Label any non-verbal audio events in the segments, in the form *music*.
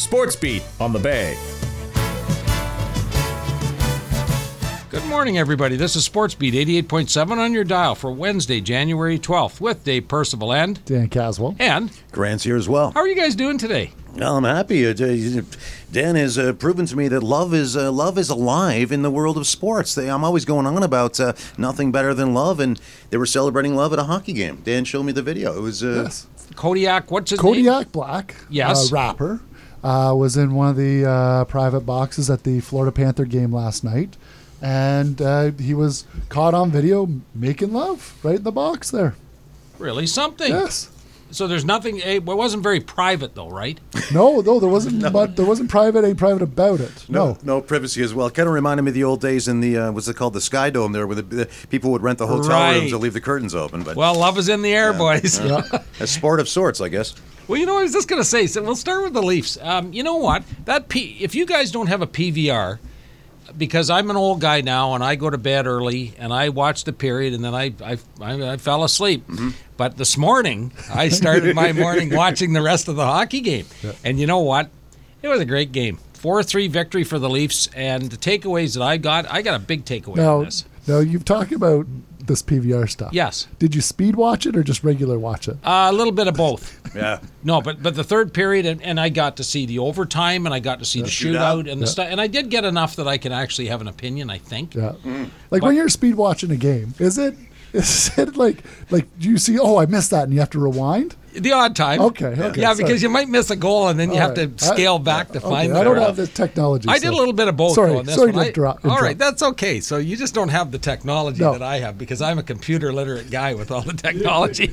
Sports Beat on the Bay. Good morning, everybody. This is Sports Beat 88.7 on your dial for Wednesday, January 12th with Dave Percival and Dan Caswell. and Grant's here as well. how are you guys doing today? Well, I'm happy. Uh, uh, Dan has uh, proven to me that love is uh, love is alive in the world of sports. They, I'm always going on about uh, nothing better than love, and they were celebrating love at a hockey game. Dan showed me the video. It was uh, Yes. Kodiak, what's his name? Kodiak Black, Yes. uh, rapper, uh, was in one of the uh, private boxes at the Florida Panther game last night, and uh, he was caught on video making love right in the box there. Really something. Yes. So there's nothing. eh, It wasn't very private, though, right? *laughs* No, no, there wasn't. But there wasn't private. Ain't private about it. No. no privacy as well. Kind of reminded me of the old days in the uh, what's it called the Sky Dome there, where the, the people would rent the hotel Right. rooms and leave the curtains open. But Well, love is in the air, boys. *laughs* a sport of sorts, I guess. Well, you know, I was just going to say, so we'll start with the Leafs. Um, you know what? That P, if you guys don't have a PVR, because I'm an old guy now and I go to bed early and I watch the period and then I I, I, I fell asleep. Mm-hmm. But this morning I started my morning *laughs* watching the rest of the hockey game, and you know what? It was a great game. Four three victory for the Leafs, and the takeaways that I got, I got a big takeaway Now, from this. now you've talked about this PVR stuff. Yes, Did you speed watch it or just regular watch it? uh, a little bit of both. *laughs* Yeah. No, but but the third period, and, and I got to see the overtime, and I got to see the Shootout. shootout, and the stuff, and I did get enough that I can actually have an opinion. I think. Yeah. Like when you're speed watching a game, is it *laughs* it like like do you see oh I missed that and you have to rewind? The odd time. Okay, okay, Yeah, sorry. because you might miss a goal, and then you All have right. to scale I- back to Okay, find. I don't have the technology. I so- did a little bit of both. Sorry, on this sorry one. to I- interrupt- All right, that's okay. So you just don't have the technology No. that I have because I'm a computer literate guy with all the *laughs* technology.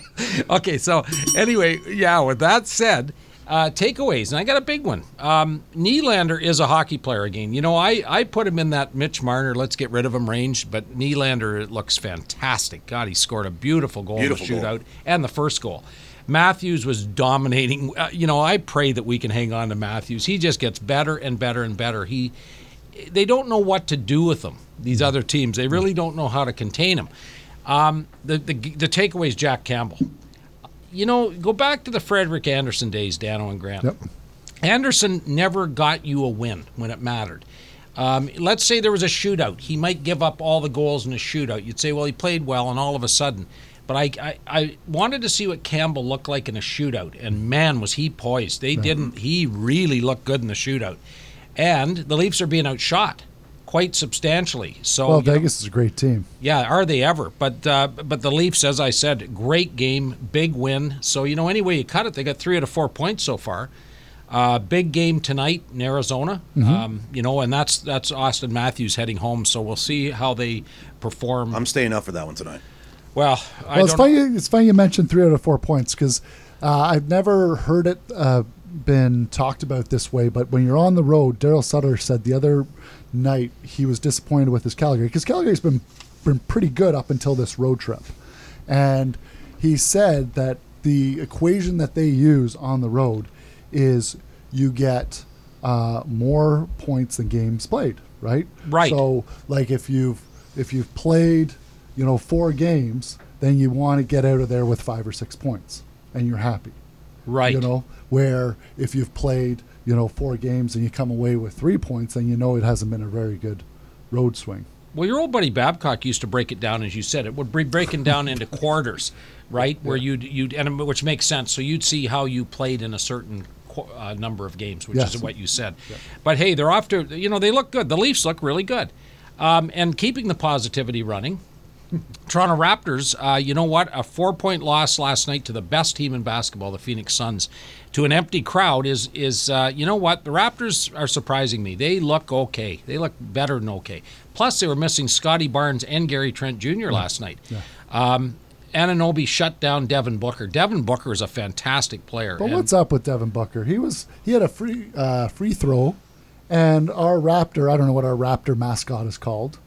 *laughs* okay, so anyway, yeah. With that said, uh, takeaways, and I got a big one. Um, Nylander is a hockey player again. You know, I I put him in that Mitch Marner. Let's get rid of him range, but Nylander looks fantastic. God, he scored a beautiful goal Beautiful in the goal. shootout and the first goal. Matthews was dominating. Uh, you know, I pray that we can hang on to Matthews. He just gets better and better and better. He, they don't know what to do with him. These other teams, they really don't know how to contain him. Um, the, the the takeaway is Jack Campbell. You know, go back to the Frederik Andersen days, Dano and Grant. Yep. Andersen never got you a win when it mattered. Um, let's say there was a shootout. He might give up all the goals in a shootout. You'd say, well, he played well, and all of a sudden. But I, I, I wanted to see what Campbell looked like in a shootout, and man, was he poised. They didn't. He really looked good in the shootout, and the Leafs are being outshot quite substantially. So Well, you know, Vegas is a great team. yeah, are they ever? But uh, but the Leafs, as I said, great game, big win. So you know, any way you cut it, they got three out of four points so far. Uh, big game tonight in Arizona. Mm-hmm. Um, you know, and that's that's Auston Matthews heading home. So we'll see how they perform. I'm staying up for that one tonight. well, I Well, it's don't. funny. It's funny you mentioned three out of four points because uh, I've never heard it uh, been talked about this way. But when you're on the road, Daryl Sutter said the other night he was disappointed with his Calgary because Calgary's been been pretty good up until this road trip, and he said that the equation that they use on the road is you get uh, more points than games played, right? Right. So, like if you've if you've played, you know, four games, then you want to get out of there with five or six points, and you're happy. Right. You know, where if you've played, you know, four games and you come away with three points, then you know it hasn't been a very good road swing. Well, your old buddy Babcock used to break it down, as you said. It would be breaking down into *laughs* quarters, right? Where you'd you'd and which makes sense. So you'd see how you played in a certain uh, number of games, which Yes. is what you said. But hey, they're off to you know they look good. The Leafs look really good, um, and keeping the positivity running. Toronto Raptors, uh, you know what? A four point loss last night to the best team in basketball, the Phoenix Suns, to an empty crowd is, is uh, you know what? The Raptors are surprising me. They look okay. They look better than okay. Plus, they were missing Scottie Barnes and Gary Trent Jr. last night. Yeah. Um, Anunoby shut down Devin Booker. Devin Booker is a fantastic player. But what's up with Devin Booker? He was he had a free uh, free throw, and our Raptor, I don't know what our Raptor mascot is called.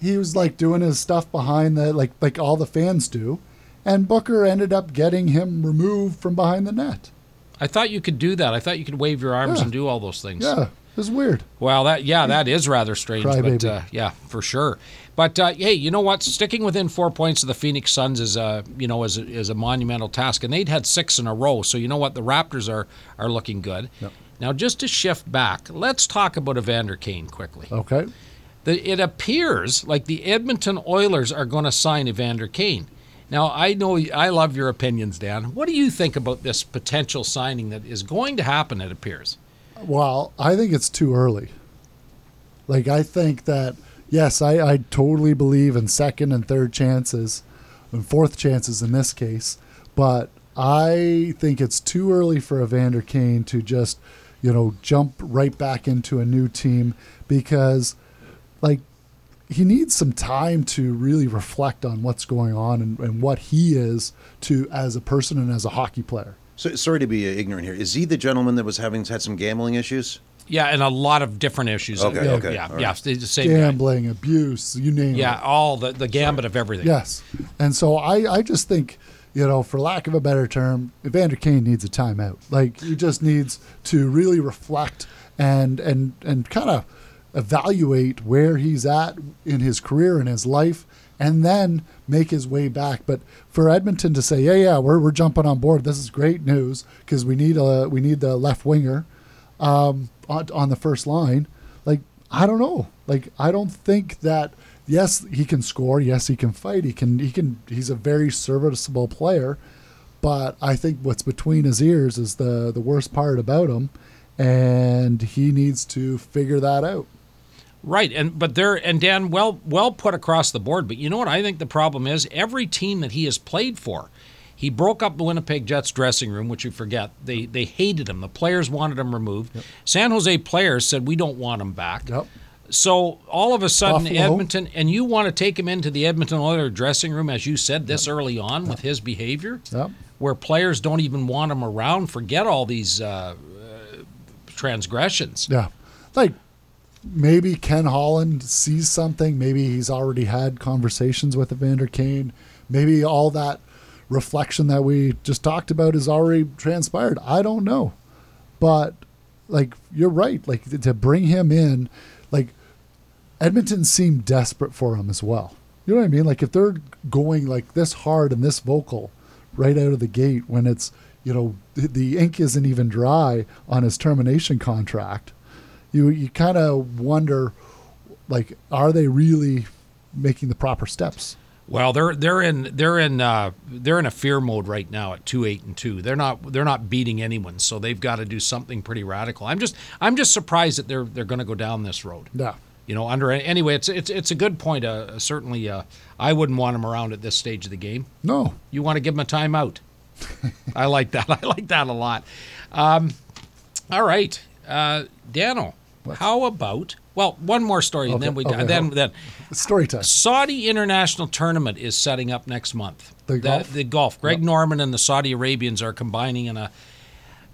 He was like doing his stuff behind the like like all the fans do, and Booker ended up getting him removed from behind the net. I thought you could do that. I thought you could wave your arms Yeah. and do all those things. Yeah, It's weird. Well, that yeah, that is rather strange, but uh, yeah, for sure. But uh, hey, you know what? Sticking within four points of the Phoenix Suns is a you know is a, is a monumental task, and they'd had six in a row. So you know what? The Raptors are are looking good. Yep. Now, just to shift back, let's talk about Evander Kane quickly. Okay. The, it appears like the Edmonton Oilers are going to sign Evander Kane. Now, I know I love your opinions, Dan. What do you think about this potential signing that is going to happen? It appears. Well, I think it's too early. Like, I think that, yes, I, I totally believe in second and third chances and fourth chances in this case, but I think it's too early for Evander Kane to just, you know, jump right back into a new team because, like, he needs some time to really reflect on what's going on and, and what he is to as a person and as a hockey player. So, sorry to be uh, ignorant here. Is he the gentleman that was having had some gambling issues? Yeah, and a lot of different issues. Okay, yeah, okay, yeah, all right. yeah. The same guy. Gambling, abuse, you name it. Yeah, all the the gambit of everything. Yes. And so I, I just think, you know, for lack of a better term, Evander Kane needs a timeout. Like he just needs to really reflect and and and kind of evaluate where he's at in his career and his life and then make his way back. But for Edmonton to say, yeah, yeah, we're, we're jumping on board. This is great news because we need a we need the left winger um, on, on the first line. Like I don't know. Like I don't think that. Yes, he can score. Yes, he can fight. He can. He can. He's a very serviceable player. But I think what's between his ears is the the worst part about him, and he needs to figure that out. Right, and but there and Dan, well, well put across the board. But you know what I think the problem is? Every team that he has played for, he broke up the Winnipeg Jets dressing room, which you forget. They they hated him. The players wanted him removed. San Jose players said we don't want him back. Yep. So all of a sudden, Buffalo. Edmonton, and you want to take him into the Edmonton Oilers dressing room, as you said this early on with his behavior, Yep. where players don't even want him around. Forget all these uh, uh, transgressions. Yeah. Like maybe Ken Holland sees something. Maybe he's already had conversations with Evander Kane. Maybe all that reflection that we just talked about is already transpired. I don't know. But like you're right. Like to bring him in, like Edmonton seemed desperate for him as well. You know what I mean? Like if they're going like this hard and this vocal right out of the gate when it's you know the, the ink isn't even dry on his termination contract, you you kind of wonder like are they really making the proper steps? Well, they're they're in they're in uh, they're in a fear mode right now at two eight and two. They're not they're not beating anyone, so they've got to do something pretty radical. I'm just I'm just surprised that they're they're going to go down this road. Yeah. You know, under anyway, it's it's it's a good point. Uh, certainly, uh, I wouldn't want them around at this stage of the game. No. You want to give them a timeout. *laughs* I like that. *laughs* I like that a lot. Um, all right, uh, Dano. How about well, one more story, and then we Okay, okay, then hold- then Story time. Saudi International Tournament is setting up next month. The golf? The golf. Greg Yep. Norman and the Saudi Arabians are combining in a.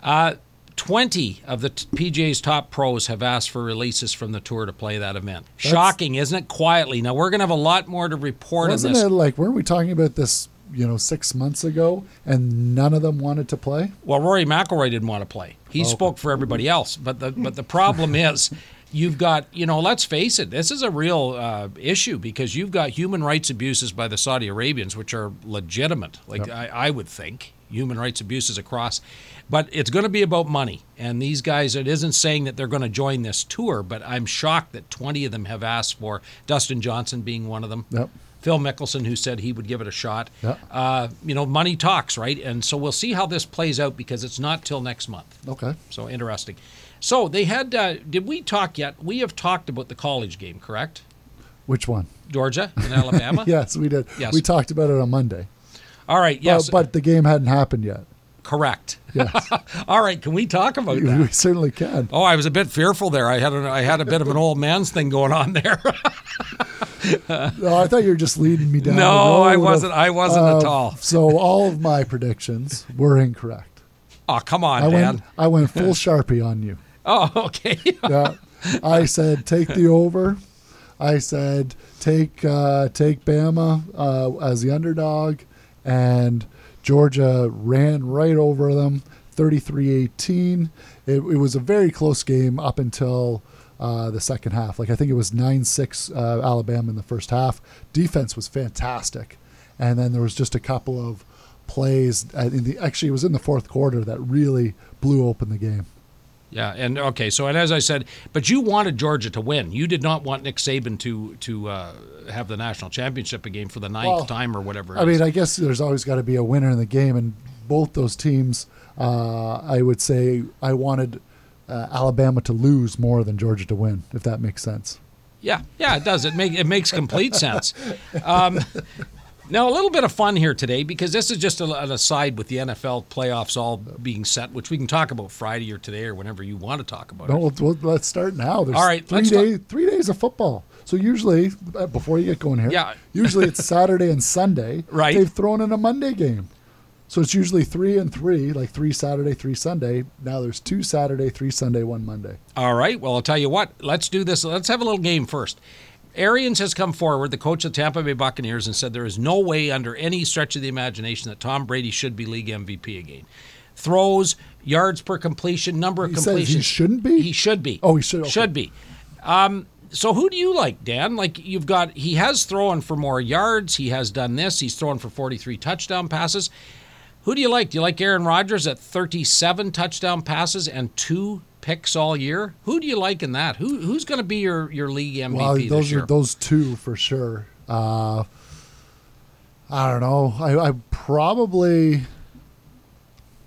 Uh, 20 of the PGA's top pros have asked for releases from the tour to play that event. Shocking, isn't it? Quietly. Now, we're going to have a lot more to report Wasn't on this. it like weren't we talking about this, you know, six months ago and none of them wanted to play? Well, Rory McIlroy didn't want to play. He spoke for everybody else. But the but the problem *laughs* is, you've got you know. Let's face it. This is a real uh, issue because you've got human rights abuses by the Saudi Arabians, which are legitimate. Like I, I would think human rights abuses across. But it's going to be about money, and these guys. It isn't saying that they're going to join this tour, but I'm shocked that 20 of them have asked for. Dustin Johnson being one of them. Yep. Phil Mickelson, who said he would give it a shot. Yeah. Uh, you know, money talks, right? And so we'll see how this plays out because it's not till next month. Okay. So interesting. So they had. Uh, did we talk yet? We have talked about the college game, correct? Which one? Georgia and Alabama. *laughs* Yes, we did. Yes. We talked about it on Monday. All right. Yes. But, but the game hadn't happened yet. Correct. Yes. *laughs* All right. Can we talk about that? we certainly can. Oh, I was a bit fearful there. I had a, I had a bit of an old man's thing going on there. *laughs* Oh, I thought you were just leading me down. no, I wasn't. I wasn't of- at all. So all of my predictions were incorrect. Oh, come on, I Dan. went I went full sharpie on you. *laughs* Oh, okay. Yeah. I said take the over. I said take uh, take Bama uh, as the underdog, and Georgia ran right over them. 33-18. It, it was a very close game up until uh, the second half. Like I think it was 9-6 uh, Alabama in the first half. Defense was fantastic, and then there was just a couple of plays. In the actually, it was in the fourth quarter that really blew open the game. Yeah, and okay, so and as I said, but you wanted Georgia to win. You did not want Nick Saban to to uh, have the national championship game for the ninth Well, time or whatever. I mean. I guess there's always got to be a winner in the game, and both those teams, uh, I would say, I wanted uh, Alabama to lose more than Georgia to win, if that makes sense. Yeah, yeah, it does. It make it makes complete sense. Um, now a little bit of fun here today because this is just an aside with the NFL playoffs all being set, which we can talk about Friday or today or whenever you want to talk about No, it. we'll, let's start now. There's All right, 3 let's days, three days of football. So usually, uh, before you get going here, Yeah. usually it's *laughs* Saturday and Sunday. Right. They've thrown in a Monday game. So it's usually three and three, like three Saturday, three Sunday. Now there's two Saturday, three Sunday, one Monday. All right. Well, I'll tell you what. Let's do this. Let's have a little game first. Arians has come forward, the coach of the Tampa Bay Buccaneers, and said there is no way under any stretch of the imagination that Tom Brady should be league MVP again. Throws, yards per completion, number of completions. He says he shouldn't be? He should be. Oh, he should- okay. Should be. Um, so who do you like, Dan? Like you've got he has thrown for more yards. He has done this. He's thrown for 43 touchdown passes. Who do you like? Do you like Aaron Rodgers at 37 touchdown passes and two picks all year? Who do you like in that? Who who's going to be your your league MVP Well, those are those two for sure. Uh, I don't know. I, I probably.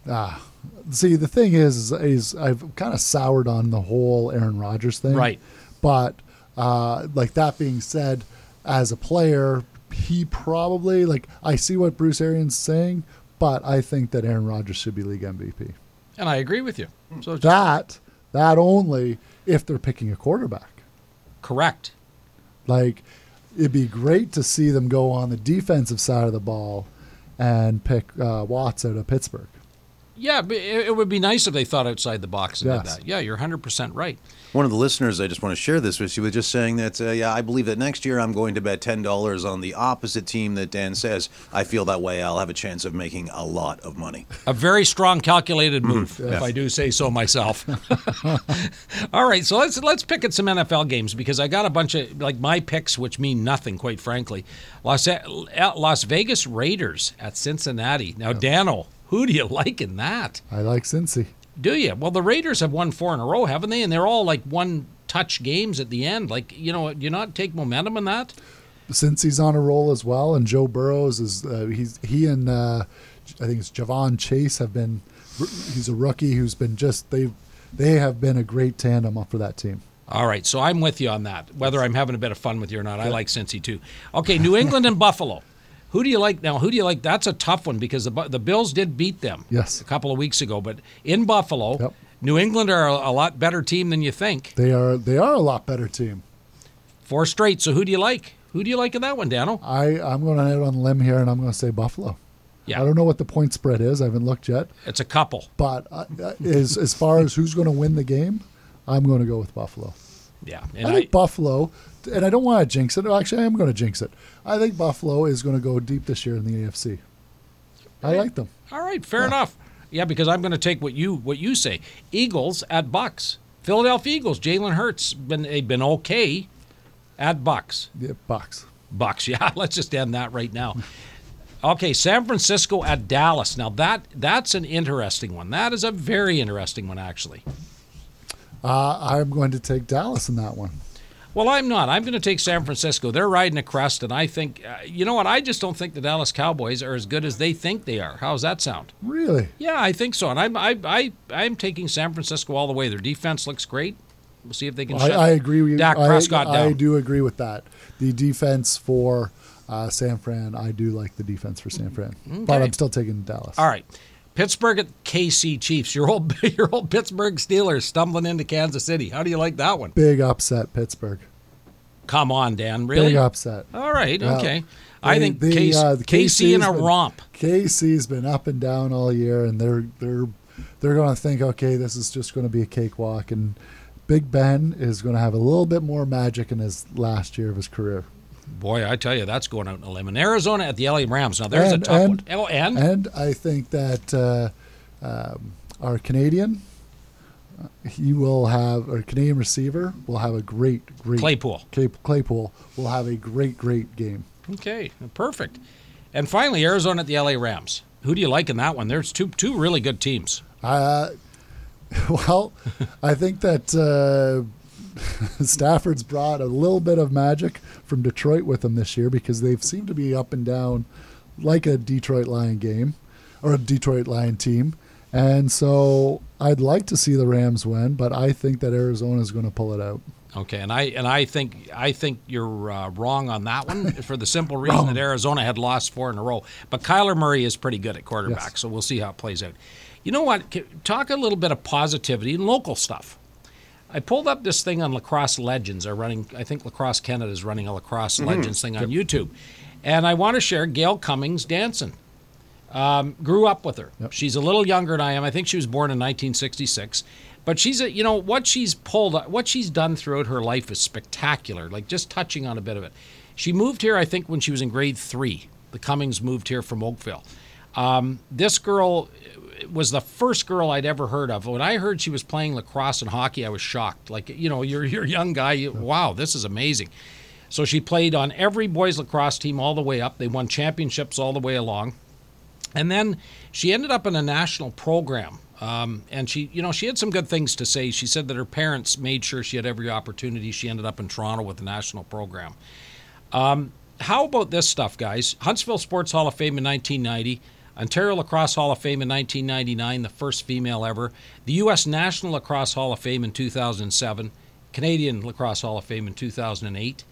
Ah, see, the thing is, is, I've kind of soured on the whole Aaron Rodgers thing. Right. But uh, like that being said, as a player, he probably like I see what Bruce Arians saying, but I think that Aaron Rodgers should be league MVP. and I agree with you. So That that only if they're picking a quarterback. correct. Like, it'd be great to see them go on the defensive side of the ball and pick uh, Watts out of Pittsburgh. Yeah, but it, it would be nice if they thought outside the box and did that. Yeah, you're 100% right. One of the listeners, I just want to share this with you, was just saying that, uh, yeah, I believe that next year I'm going to bet $10 on the opposite team that Dan says. I feel that way. I'll have a chance of making a lot of money. A very strong, calculated move, if Yes. I do say so myself. *laughs* All right, so let's let's pick at some NFL games because I got a bunch of like my picks, which mean nothing, quite frankly. Las Las Vegas Raiders at Cincinnati. Now, Dano, who do you like in that? I like Cincy. Do you? Well, the Raiders have won four in a row, haven't they? And they're all like one touch games at the end. Like you know, do you not take momentum in that? Cincy's on a roll as well, and Joe Burrows is uh, he's he and uh, I think it's Javon Chase have been. He's a rookie who's been just they they have been a great tandem up for that team. All right, so I'm with you on that. Whether I'm having a bit of fun with you or not, I like Cincy too. Okay, New England and *laughs* Buffalo. Who do you like now? Who do you like? That's a tough one because the the Bills did beat them Yes. a couple of weeks ago, but in Buffalo, Yep. New England are a, a lot better team than you think. They are they are a lot better team. Four straight. So who do you like? Who do you like in that one, Dano? I I'm going to out on a limb here, and I'm going to say Buffalo. Yeah. I don't know what the point spread is. I haven't looked yet. It's a couple. But uh, as as far as who's going to win the game, I'm going to go with Buffalo. Yeah, and I I, think Buffalo, and I don't want to jinx it. Actually, I am going to jinx it. I think Buffalo is going to go deep this year in the AFC. I like them. all right, fair enough. Yeah, because I'm going to take what you what you say. Eagles at Bucks. Philadelphia Eagles. Jalen Hurts been they've been okay at Bucks. Yeah, Bucks. Bucks. *laughs* Yeah, let's just end that right now. Okay, San Francisco at Dallas. Now that that's an interesting one. That is a very interesting one, actually. Uh, I'm going to take Dallas in that one. Well, I'm not. I'm going to take San Francisco. They're riding a crest, and I think, uh, you know what? I just don't think the Dallas Cowboys are as good as they think they are. How's that sound? Really? Yeah, I think so. And I'm I, I I'm taking San Francisco all the way. Their defense looks great. We'll see if they can. I, shut I agree with you. Dak I, Prescott I down. do agree with that. The defense for uh, San Fran, I do like the defense for San Fran, but I'm still taking Dallas. All right. Pittsburgh at KC Chiefs. Your old *laughs* your old Pittsburgh Steelers stumbling into Kansas City. How do you like that one? Big upset, Pittsburgh. Come on, Dan. Really? Big upset. All right. Yeah. Okay. I They- think the, KC, uh, the KC in a been- romp. KC's been up and down all year, and they're they're they're going to think, okay, this is just going to be a cakewalk, and Big Ben is going to have a little bit more magic in his last year of his career. Boy, I tell you, that's going out in a limb. And Arizona at the LA Rams. Now, there's And- a tough and- one. Oh, and? And I think that uh, um, our Canadian, uh, he will have our Canadian receiver will have a great, great Claypool. Claypool will have a great, great game. Okay, perfect. And finally, Arizona at the LA Rams. Who do you like in that one? There's two two really good teams. Uh, *laughs* well, I think that uh, *laughs* Stafford's brought a little bit of magic from Detroit with them this year because they've seemed to be up and down like a Detroit Lion game or a Detroit Lion team. And so I'd like to see the Rams win, but I think that Arizona is going to pull it out. Okay, and I and I think I think you're uh, wrong on that one *laughs* for the simple reason that Arizona had lost four in a row. But Kyler Murray is pretty good at quarterback, Yes. so we'll see how it plays out. You know what? Talk a little bit of positivity and local stuff. I pulled up this thing on Lacrosse Legends. Are running. I think Lacrosse Canada is running a Lacrosse Legends thing on YouTube, and I want to share Gail Cummings-Danson. Um, grew up with her. She's a little younger than I am. I think she was born in 1966. But she's a, you know, what she's pulled, what she's done throughout her life is spectacular. Like just touching on a bit of it. She moved here, I think, when she was in grade three. The Cummings moved here from Oakville. Um, this girl was the first girl I'd ever heard of. When I heard she was playing lacrosse and hockey, I was shocked. Like, you know, you're you're a young guy. You, wow, this is amazing. So she played on every boys lacrosse team all the way up. They won championships all the way along. And then she ended up in a national program. Um, and she, you know, she had some good things to say. She said that her parents made sure she had every opportunity. She ended up in Toronto with the national program. Um, how about this stuff, guys? Huntsville Sports Hall of Fame in 1990, Ontario Lacrosse Hall of Fame in 1999, the first female ever, the U.S. National Lacrosse Hall of Fame in 2007, Canadian Lacrosse Hall of Fame in 2008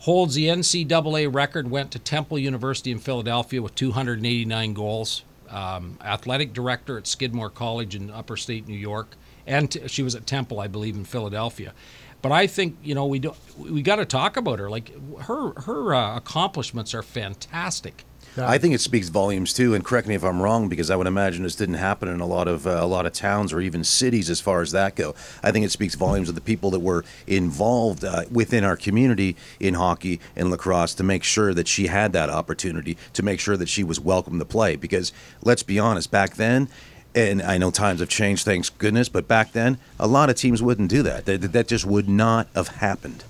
holds the NCAA record, went to Temple University in Philadelphia with 289 goals. Um, athletic director at Skidmore College in Upper State New York, and t- she was at Temple, I believe, in Philadelphia. But I think you know we do we got to talk about her. Like her her uh, accomplishments are fantastic. I think it speaks volumes too. And correct me if I'm wrong, because I would imagine this didn't happen in a lot of uh, a lot of towns or even cities as far as that go. I think it speaks volumes of the people that were involved uh, within our community in hockey and lacrosse to make sure that she had that opportunity, to make sure that she was welcome to play. Because let's be honest, back then. And I know times have changed, thanks goodness, but back then, a lot of teams wouldn't do that. That, that just would not have happened.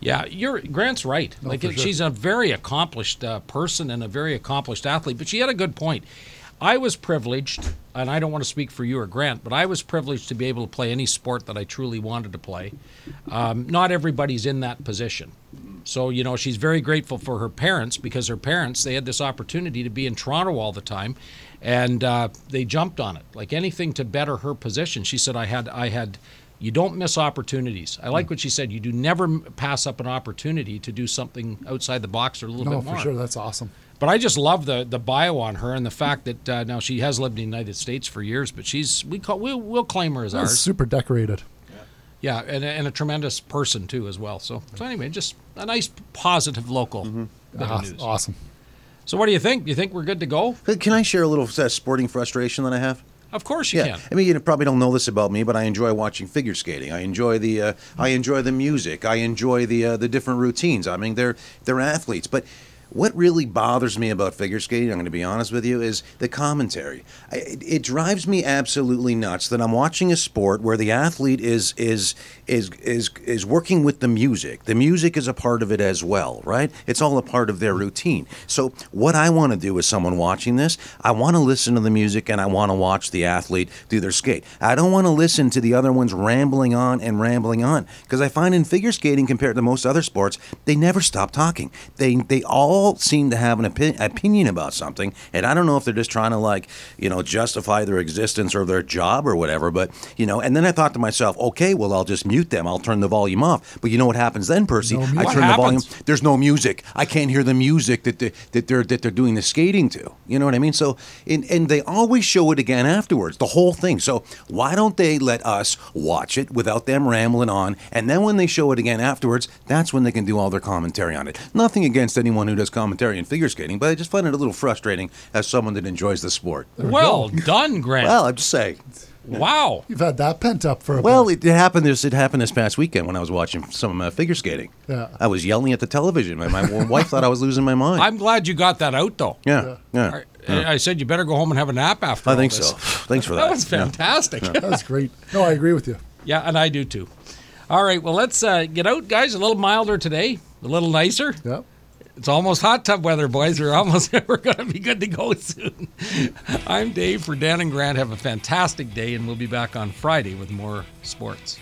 Yeah, you're Grant's right. like for sure. she's a very accomplished uh, person and a very accomplished athlete. But she had a good point. I was privileged, and I don't want to speak for you or Grant, but I was privileged to be able to play any sport that I truly wanted to play. Um, not everybody's in that position. So, you know, she's very grateful for her parents because her parents, they had this opportunity to be in Toronto all the time and uh, they jumped on it. Like anything to better her position. She said, I had, I had, you don't miss opportunities. I like what she said. You do never pass up an opportunity to do something outside the box or a little No, bit more. No, for sure. That's awesome. But I just love the the bio on her and the fact that uh, now she has lived in the United States for years, but she's we call we'll, we'll claim her as That's ours. super decorated. Yeah, and, a- and a tremendous person too as well. So so anyway, just a nice positive local bit of Ah, news. awesome. So what do you think? Do you think we're good to go? Can I share a little uh, sporting frustration that I have? Of course you Yeah, can. I mean, you probably don't know this about me, but I enjoy watching figure skating. I enjoy the, uh, I enjoy the music. I enjoy the uh, the different routines. I mean, they're they're athletes, but. What really bothers me about figure skating, I'm going to be honest with you, is the commentary. It, it drives me absolutely nuts that I'm watching a sport where the athlete is is is is is working with the music. The music is a part of it as well, right? It's all a part of their routine. So what I want to do as someone watching this, I want to listen to the music and I want to watch the athlete do their skate. I don't want to listen to the other ones rambling on and rambling on because I find in figure skating compared to most other sports, they never stop talking. They they all seem to have an opi- opinion about something, and I don't know if they're just trying to like you know justify their existence or their job or whatever. But you know, and then I thought to myself, okay, well I'll just mute them. I'll turn the volume off. But you know what happens then, Percy? No I turn the volume. There's no music. I can't hear the music that they, that they're that they're doing the skating to. You know what I mean? So and and they always show it again afterwards, the whole thing. So why don't they let us watch it without them rambling on? And then when they show it again afterwards, that's when they can do all their commentary on it. Nothing against anyone who does commentary in figure skating, but I just find it a little frustrating as someone that enjoys the sport. Well done, Grant. Well, I'm just saying. wow. You've had that pent up for a Well, bit. it, it happened. This it happened this past weekend when I was watching some uh, figure skating. Yeah. I was yelling at the television. My, my wife thought I was losing my mind. I'm glad you got that out though. yeah, yeah. Are- I said you better go home and have a nap after. I all think this. so. Thanks for *laughs* that. That was fantastic. That was great. No, I agree with you. Yeah, and I do too. All right, well, let's uh, get out, guys. A little milder today, a little nicer. Yeah. It's almost hot tub weather, boys. We're almost *laughs* we're gonna be good to go soon. I'm Dave for Dan and Grant. Have a fantastic day, and we'll be back on Friday with more sports.